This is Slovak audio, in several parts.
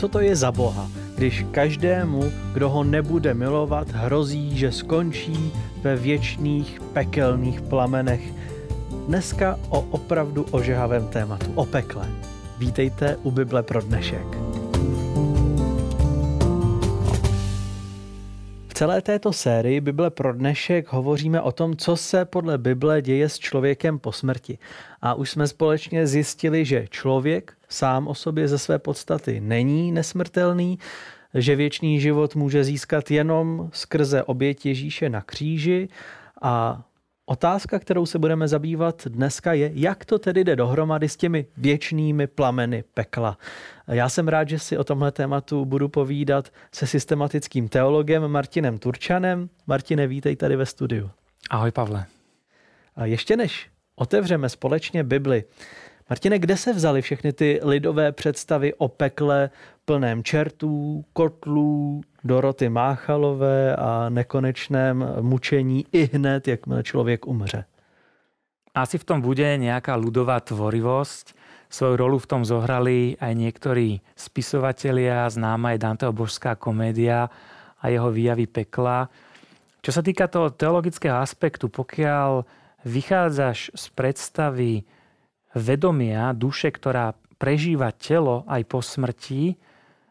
Co to je za Boha, když každému, kdo ho nebude milovat, hrozí, že skončí ve věčných pekelných plamenech? Dneska o opravdu ožehavém tématu, o pekle. Vítejte u Bible pro dnešek. Celé této sérii Bible pro dnešek hovoříme o tom, co se podle Bible děje s člověkem po smrti. A už jsme společně zjistili, že člověk sám o sobě ze své podstaty není nesmrtelný, že věčný život může získat jenom skrze oběť Ježíše na kříži a Otázka, kterou se budeme zabývat dneska, je, jak to tedy jde dohromady s těmi věčnými plameny pekla. Já jsem rád, že si o tomhle tématu budu povídat se systematickým teologem Martinem Turčanem. Martine, vítej tady ve studiu. Ahoj, Pavle. A ještě než otevřeme společně Bibli, Martine, kde se vzaly všechny ty lidové představy o pekle plném čertů, kotlů, Doroty Máchalové a nekonečném mučení i hned, jakmile člověk umře? Asi v tom bude nejaká ľudová tvorivosť. Svoju rolu v tom zohrali aj niektorí spisovatelia, známa je Danteho božská komédia a jeho výjavy pekla. Čo sa týka toho teologického aspektu, pokiaľ vychádzaš z predstavy vedomia, duše, ktorá prežíva telo aj po smrti,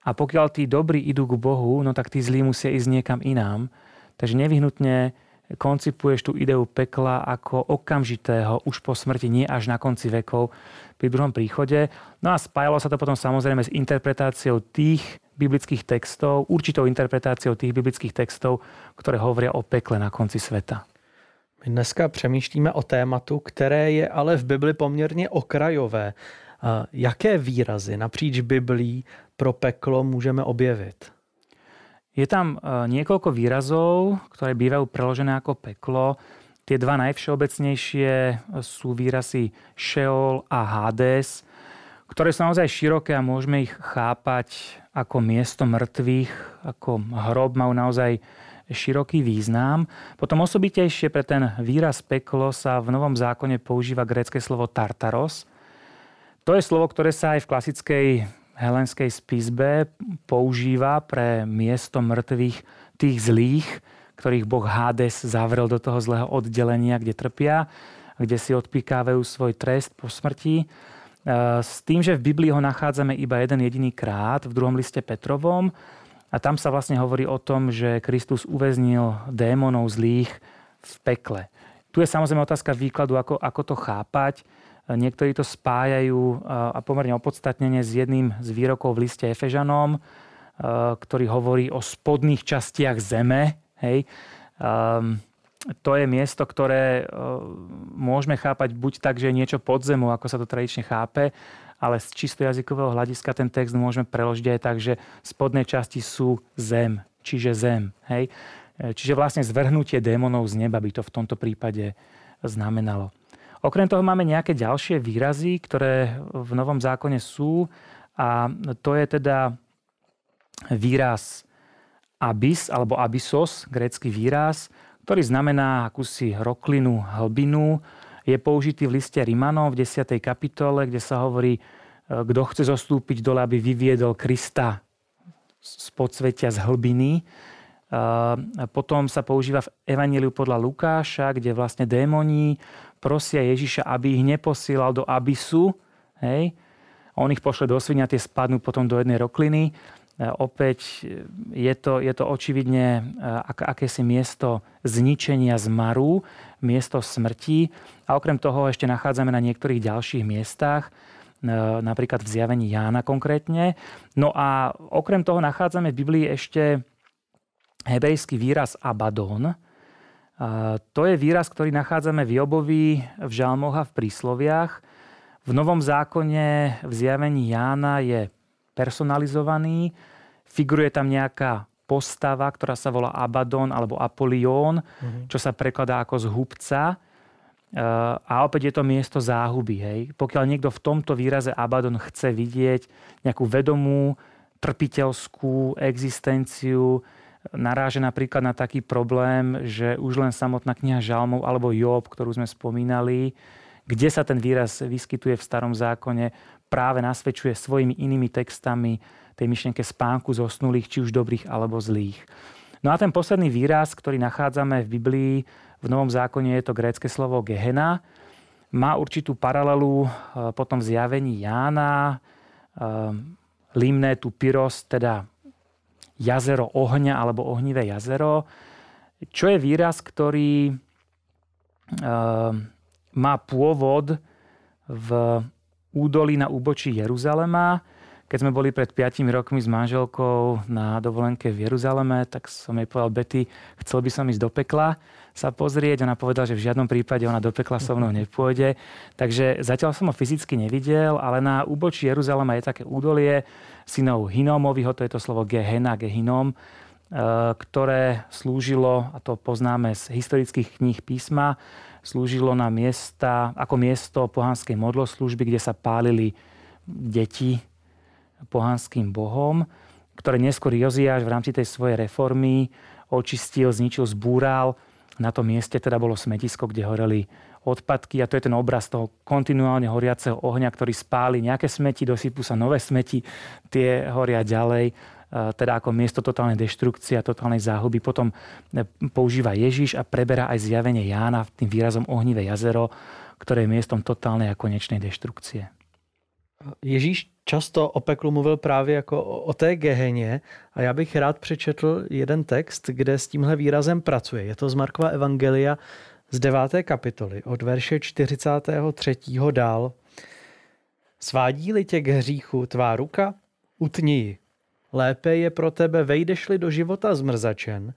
a pokiaľ tí dobrí idú k Bohu, no tak tí zlí musia ísť niekam inám. Takže nevyhnutne koncipuješ tú ideu pekla ako okamžitého už po smrti, nie až na konci vekov pri druhom príchode. No a spájalo sa to potom samozrejme s interpretáciou tých biblických textov, určitou interpretáciou tých biblických textov, ktoré hovoria o pekle na konci sveta. My dneska přemýšlíme o tématu, které je ale v Bibli poměrně okrajové. Jaké výrazy napříč Biblí pro peklo môžeme objaviť? Je tam e, niekoľko výrazov, ktoré bývajú preložené ako peklo. Tie dva najvšeobecnejšie sú výrazy Sheol a Hades, ktoré sú naozaj široké a môžeme ich chápať ako miesto mŕtvych, ako hrob majú naozaj široký význam. Potom osobitejšie pre ten výraz peklo sa v Novom zákone používa grecké slovo tartaros. To je slovo, ktoré sa aj v klasickej helenskej spisbe používa pre miesto mŕtvych tých zlých, ktorých boh Hades zavrel do toho zlého oddelenia, kde trpia, kde si odpikávajú svoj trest po smrti. E, s tým, že v Biblii ho nachádzame iba jeden jediný krát v druhom liste Petrovom a tam sa vlastne hovorí o tom, že Kristus uväznil démonov zlých v pekle. Tu je samozrejme otázka výkladu, ako, ako to chápať. Niektorí to spájajú a pomerne opodstatnenie s jedným z výrokov v liste Efežanom, ktorý hovorí o spodných častiach zeme. Hej. To je miesto, ktoré môžeme chápať buď tak, že je niečo pod zemou, ako sa to tradične chápe, ale z čisto jazykového hľadiska ten text môžeme preložiť aj tak, že spodné časti sú zem, čiže zem. Hej. Čiže vlastne zvrhnutie démonov z neba by to v tomto prípade znamenalo. Okrem toho máme nejaké ďalšie výrazy, ktoré v Novom zákone sú a to je teda výraz abys alebo abysos, grécky výraz, ktorý znamená akúsi roklinu, hlbinu. Je použitý v liste Rimanov v 10. kapitole, kde sa hovorí, e, kto chce zostúpiť dole, aby vyviedol Krista z podsvetia z hlbiny. Potom sa používa v Evangeliu podľa Lukáša, kde vlastne démoni prosia Ježiša, aby ich neposílal do abysu. Hej? On ich pošle do svinia, tie spadnú potom do jednej rokliny. E, opäť e, je to, je to očividne e, ak, akési miesto zničenia zmaru, miesto smrti. A okrem toho ešte nachádzame na niektorých ďalších miestach, napríklad v zjavení Jána konkrétne. No a okrem toho nachádzame v Biblii ešte hebrejský výraz Abadon. To je výraz, ktorý nachádzame v Jobovi, v žalmoch a v prísloviach. V Novom zákone v zjavení Jána je personalizovaný. Figuruje tam nejaká postava, ktorá sa volá Abadon alebo Apolión, mm-hmm. čo sa prekladá ako z hubca. A opäť je to miesto záhuby. Hej. Pokiaľ niekto v tomto výraze Abadon chce vidieť nejakú vedomú, trpiteľskú existenciu, naráže napríklad na taký problém, že už len samotná kniha Žalmov alebo Job, ktorú sme spomínali, kde sa ten výraz vyskytuje v starom zákone, práve nasvedčuje svojimi inými textami tej myšlienke spánku zosnulých, či už dobrých alebo zlých. No a ten posledný výraz, ktorý nachádzame v Biblii, v Novom zákone je to grécke slovo Gehena. Má určitú paralelu e, potom v zjavení Jána, e, Limné tu Pyros, teda jazero ohňa alebo ohnivé jazero, čo je výraz, ktorý e, má pôvod v údolí na úbočí Jeruzalema. Keď sme boli pred 5 rokmi s manželkou na dovolenke v Jeruzaleme, tak som jej povedal, Betty, chcel by som ísť do pekla sa pozrieť. Ona povedala, že v žiadnom prípade ona do pekla so mnou nepôjde. Takže zatiaľ som ho fyzicky nevidel, ale na úbočí Jeruzalema je také údolie synov Hinómoviho, to je to slovo Gehena, Gehinom, eh, ktoré slúžilo, a to poznáme z historických kníh písma, slúžilo na miesta, ako miesto pohanskej modloslužby, kde sa pálili deti pohanským bohom, ktoré neskôr Joziáš v rámci tej svojej reformy očistil, zničil, zbúral. Na tom mieste teda bolo smetisko, kde horeli odpadky a to je ten obraz toho kontinuálne horiaceho ohňa, ktorý spáli nejaké smeti, dosypú sa nové smeti, tie horia ďalej teda ako miesto totálnej deštrukcie a totálnej záhuby. Potom e, používa Ježiš a preberá aj zjavenie Jána tým výrazom ohnivé jazero, ktoré je miestom totálnej a konečnej deštrukcie. Ježíš často o peklu mluvil právě jako o té geheně a já bych rád přečetl jeden text, kde s tímhle výrazem pracuje. Je to z Markova Evangelia z 9. kapitoly od verše 43. dál. Svádí-li tě k hříchu tvá ruka? Utni ji. Lépe je pro tebe vejdeš-li do života zmrzačen,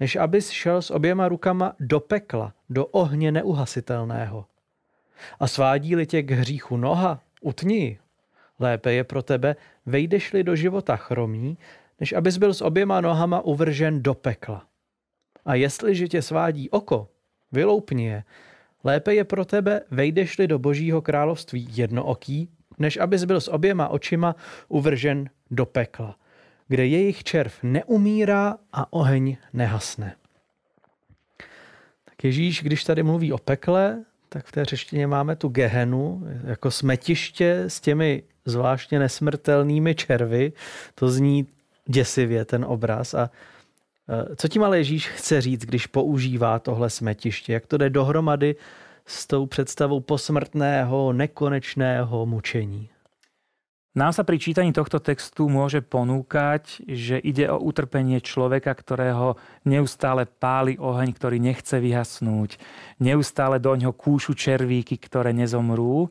než abys šel s oběma rukama do pekla, do ohně neuhasitelného. A svádí-li tě k hříchu noha? Utni. Lépe je pro tebe, vejdeš-li do života chromí, než abys byl s oběma nohama uvržen do pekla. A jestliže tě svádí oko, vyloupni je. Lépe je pro tebe, vejdeš-li do božího království jednooký, než abys byl s oběma očima uvržen do pekla, kde jejich červ neumírá a oheň nehasne. Tak Ježíš, když tady mluví o pekle, tak v té řeštině máme tu gehenu, jako smetiště s těmi zvláštně nesmrtelnými červy. To zní děsivě ten obraz. A e, co tím ale Ježíš chce říct, když používá tohle smetiště? Jak to jde dohromady s tou představou posmrtného, nekonečného mučení? Nám sa pri čítaní tohto textu môže ponúkať, že ide o utrpenie človeka, ktorého neustále páli oheň, ktorý nechce vyhasnúť. Neustále do ňoho kúšu červíky, ktoré nezomrú.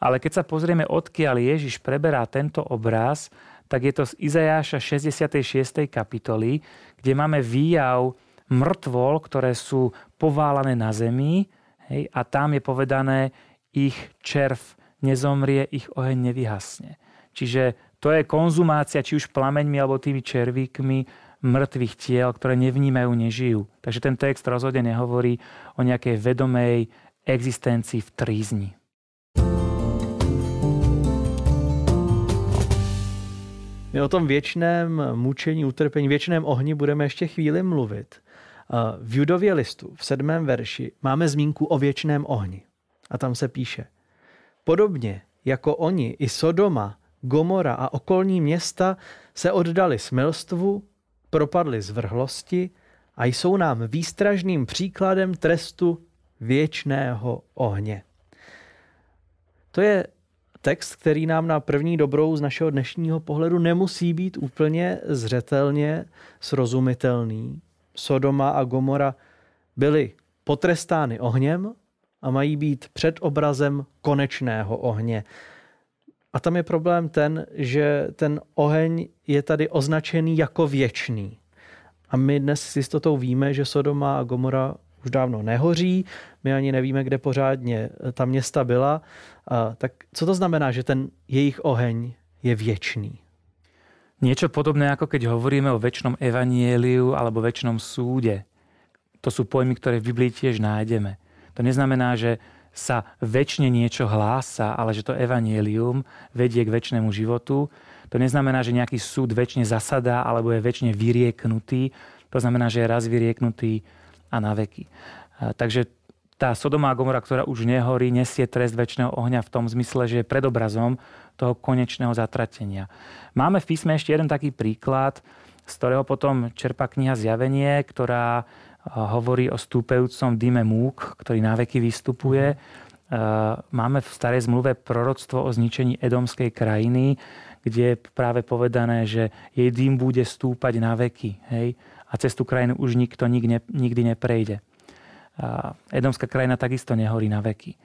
Ale keď sa pozrieme, odkiaľ Ježiš preberá tento obraz, tak je to z Izajáša 66. kapitoly, kde máme výjav mŕtvol, ktoré sú poválané na zemi hej, a tam je povedané, ich červ nezomrie, ich oheň nevyhasne. Čiže to je konzumácia či už plameňmi alebo tými červíkmi mŕtvych tiel, ktoré nevnímajú, nežijú. Takže ten text rozhodne nehovorí o nejakej vedomej existencii v trízni. My o tom věčném mučení, utrpení, věčném ohni budeme ještě chvíli mluvit. V Judově listu v sedmém verši máme zmínku o věčném ohni. A tam se píše, podobně jako oni i Sodoma Gomora a okolní města se oddali smilstvu, propadli zvrhlosti a jsou nám výstražným příkladem trestu věčného ohně. To je text, který nám na první dobrou z našeho dnešního pohledu nemusí být úplně zřetelně srozumitelný. Sodoma a Gomora byly potrestány ohněm a mají být před obrazem konečného ohně. A tam je problém ten, že ten oheň je tady označený jako věčný. A my dnes s jistotou víme, že Sodoma a Gomora už dávno nehoří, my ani nevíme, kde pořádně ta města byla. A, tak co to znamená, že ten jejich oheň je věčný? Niečo podobné, ako keď hovoríme o väčšnom evanieliu alebo väčšnom súde. To sú pojmy, ktoré v Biblii tiež nájdeme. To neznamená, že sa väčšine niečo hlása, ale že to evanielium vedie k väčšnému životu. To neznamená, že nejaký súd väčšine zasadá alebo je väčšine vyrieknutý. To znamená, že je raz vyrieknutý a na veky. Takže tá Sodoma a Gomora, ktorá už nehorí, nesie trest väčšného ohňa v tom zmysle, že je predobrazom toho konečného zatratenia. Máme v písme ešte jeden taký príklad, z ktorého potom čerpa kniha Zjavenie, ktorá hovorí o stúpajúcom dime múk, ktorý na veky vystupuje. Máme v starej zmluve proroctvo o zničení edomskej krajiny, kde je práve povedané, že jej dým bude stúpať na veky. Hej? A cez tú krajinu už nikto nikdy neprejde. Edomská krajina takisto nehorí na veky.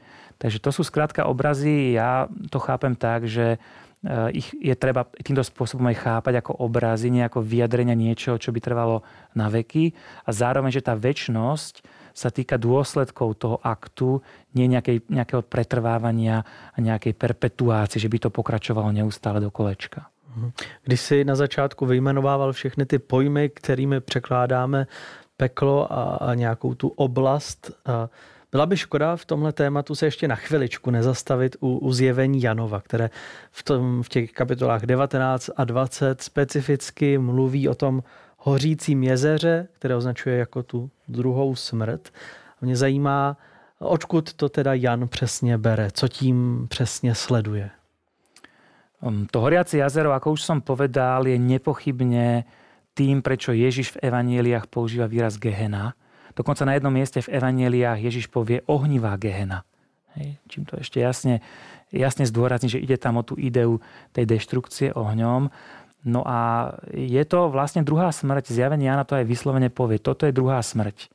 Takže to sú skrátka obrazy, ja to chápem tak, že ich je treba týmto spôsobom aj chápať ako obrazy, nejako vyjadrenia niečoho, čo by trvalo na veky a zároveň, že tá väčnosť sa týka dôsledkov toho aktu, nie nejakej, nejakého pretrvávania a nejakej perpetuácie, že by to pokračovalo neustále do kolečka. Mhm. Když si na začátku vyjmenovával všechny ty pojmy, kterými překládáme peklo a, a nějakou tu oblast, a byla by škoda v tomhle tématu se ještě na chviličku nezastavit u, u zjevení Janova, které v, tom, v těch kapitolách 19 a 20 specificky mluví o tom hořícím jezeře, které označuje jako tu druhou smrt. Mě zajímá, odkud to teda Jan přesně bere, co tím přesně sleduje. Um, to horiace jazero, ako už som povedal, je nepochybne tým, prečo Ježiš v evanieliach používa výraz Gehena. Dokonca na jednom mieste v Evangeliách Ježiš povie ohnivá gehena. Hej, čím to ešte jasne, jasne zdôrazní, že ide tam o tú ideu tej deštrukcie ohňom. No a je to vlastne druhá smrť. Zjavenie Jana to aj vyslovene povie. Toto je druhá smrť.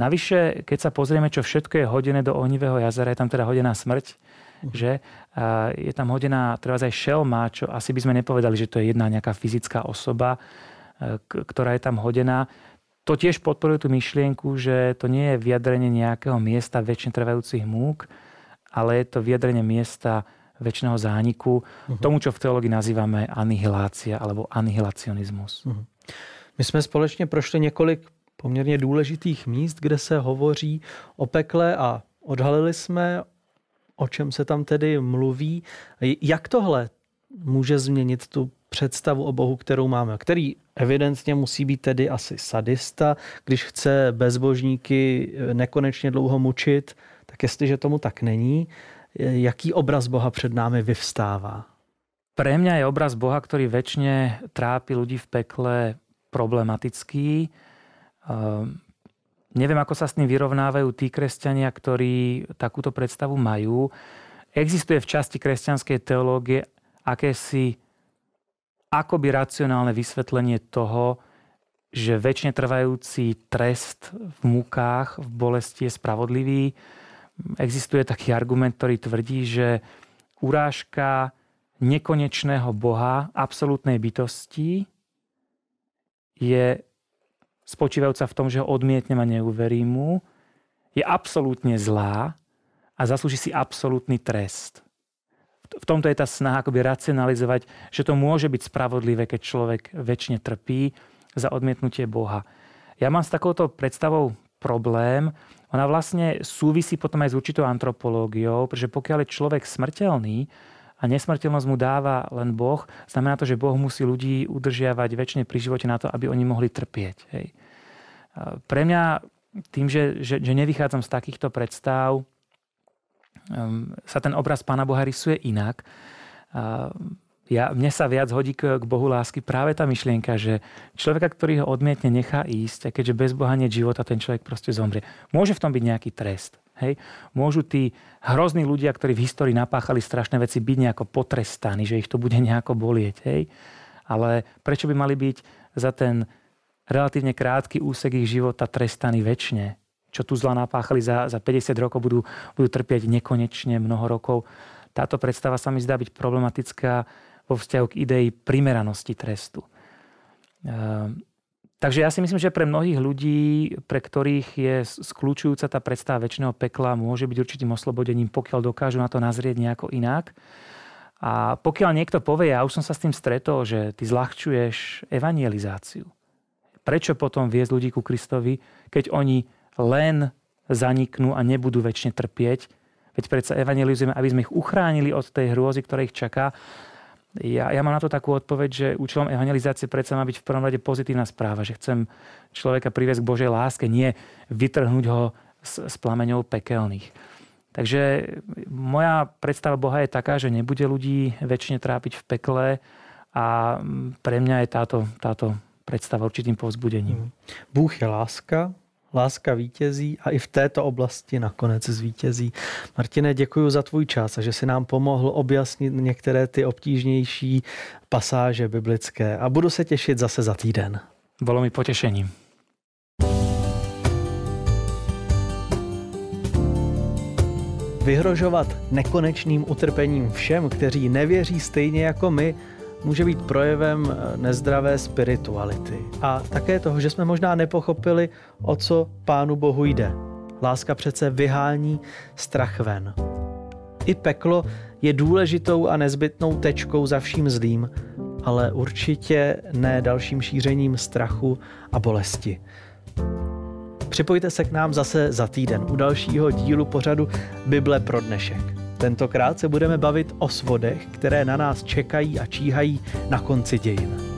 Navyše, keď sa pozrieme, čo všetko je hodené do ohnivého jazera, je tam teda hodená smrť, uh-huh. že je tam hodená treba aj šelma, čo asi by sme nepovedali, že to je jedna nejaká fyzická osoba, ktorá je tam hodená to tiež podporuje tú myšlienku, že to nie je vyjadrenie nejakého miesta väčšine trvajúcich múk, ale je to vyjadrenie miesta väčšného zániku, uh-huh. tomu, čo v teológii nazývame anihilácia alebo anihilacionismus. Uh-huh. My jsme společně prošli několik poměrně důležitých míst, kde se hovoří o pekle a odhalili jsme, o čem se tam tedy mluví. Jak tohle může změnit tu představu o Bohu, kterou máme, který evidentně musí být tedy asi sadista, když chce bezbožníky nekonečně dlouho mučit, tak jestliže tomu tak není, jaký obraz Boha před námi vyvstává? Pre mňa je obraz Boha, ktorý väčšine trápi ľudí v pekle problematický. Uh, neviem, ako sa s tým vyrovnávajú tí kresťania, ktorí takúto predstavu majú. Existuje v časti kresťanskej teológie akési akoby racionálne vysvetlenie toho, že väčšine trvajúci trest v múkách, v bolesti je spravodlivý. Existuje taký argument, ktorý tvrdí, že urážka nekonečného Boha, absolútnej bytosti, je spočívajúca v tom, že ho odmietnem a neuverím mu, je absolútne zlá a zaslúži si absolútny trest v tomto je tá snaha akoby racionalizovať, že to môže byť spravodlivé, keď človek väčšine trpí za odmietnutie Boha. Ja mám s takouto predstavou problém. Ona vlastne súvisí potom aj s určitou antropológiou, pretože pokiaľ je človek smrteľný a nesmrteľnosť mu dáva len Boh, znamená to, že Boh musí ľudí udržiavať väčšine pri živote na to, aby oni mohli trpieť. Hej. Pre mňa tým, že, že, že nevychádzam z takýchto predstav, sa ten obraz Pána Boha rysuje inak. Ja, mne sa viac hodí k, k Bohu lásky práve tá myšlienka, že človeka, ktorý ho odmietne, nechá ísť a keďže bez Boha nie života, ten človek proste zomrie. Môže v tom byť nejaký trest. Hej? Môžu tí hrozní ľudia, ktorí v histórii napáchali strašné veci, byť nejako potrestaní, že ich to bude nejako bolieť. Hej? Ale prečo by mali byť za ten relatívne krátky úsek ich života trestaní väčšine? Čo tu zla napáchali za, za 50 rokov, budú, budú trpieť nekonečne mnoho rokov. Táto predstava sa mi zdá byť problematická vo vzťahu k idei primeranosti trestu. Ehm, takže ja si myslím, že pre mnohých ľudí, pre ktorých je skľúčujúca tá predstava väčšného pekla, môže byť určitým oslobodením, pokiaľ dokážu na to nazrieť nejako inak. A pokiaľ niekto povie, ja už som sa s tým stretol, že ty zľahčuješ evangelizáciu. Prečo potom viesť ľudí ku Kristovi, keď oni len zaniknú a nebudú väčšine trpieť. Veď predsa evangelizujeme, aby sme ich uchránili od tej hrôzy, ktorá ich čaká. Ja, ja mám na to takú odpoveď, že účelom evangelizácie predsa má byť v prvom rade pozitívna správa, že chcem človeka priviesť k Božej láske, nie vytrhnúť ho s, s plameňou pekelných. Takže moja predstava Boha je taká, že nebude ľudí väčšine trápiť v pekle a pre mňa je táto, táto predstava určitým povzbudením. Mhm. Bůh je láska, láska vítězí a i v této oblasti nakonec zvítězí. Martine, děkuji za tvůj čas a že si nám pomohl objasnit některé ty obtížnější pasáže biblické a budu se těšit zase za týden. Bylo mi potešením. Vyhrožovat nekonečným utrpením všem, kteří nevěří stejně jako my, může být projevem eh, nezdravé spirituality. A také toho, že jsme možná nepochopili, o co Pánu Bohu jde. Láska přece vyhání strach ven. I peklo je důležitou a nezbytnou tečkou za vším zlým, ale určitě ne dalším šířením strachu a bolesti. Připojte se k nám zase za týden u dalšího dílu pořadu Bible pro dnešek. Tentokrát se budeme bavit o svodech, které na nás čekají a číhají na konci dějin.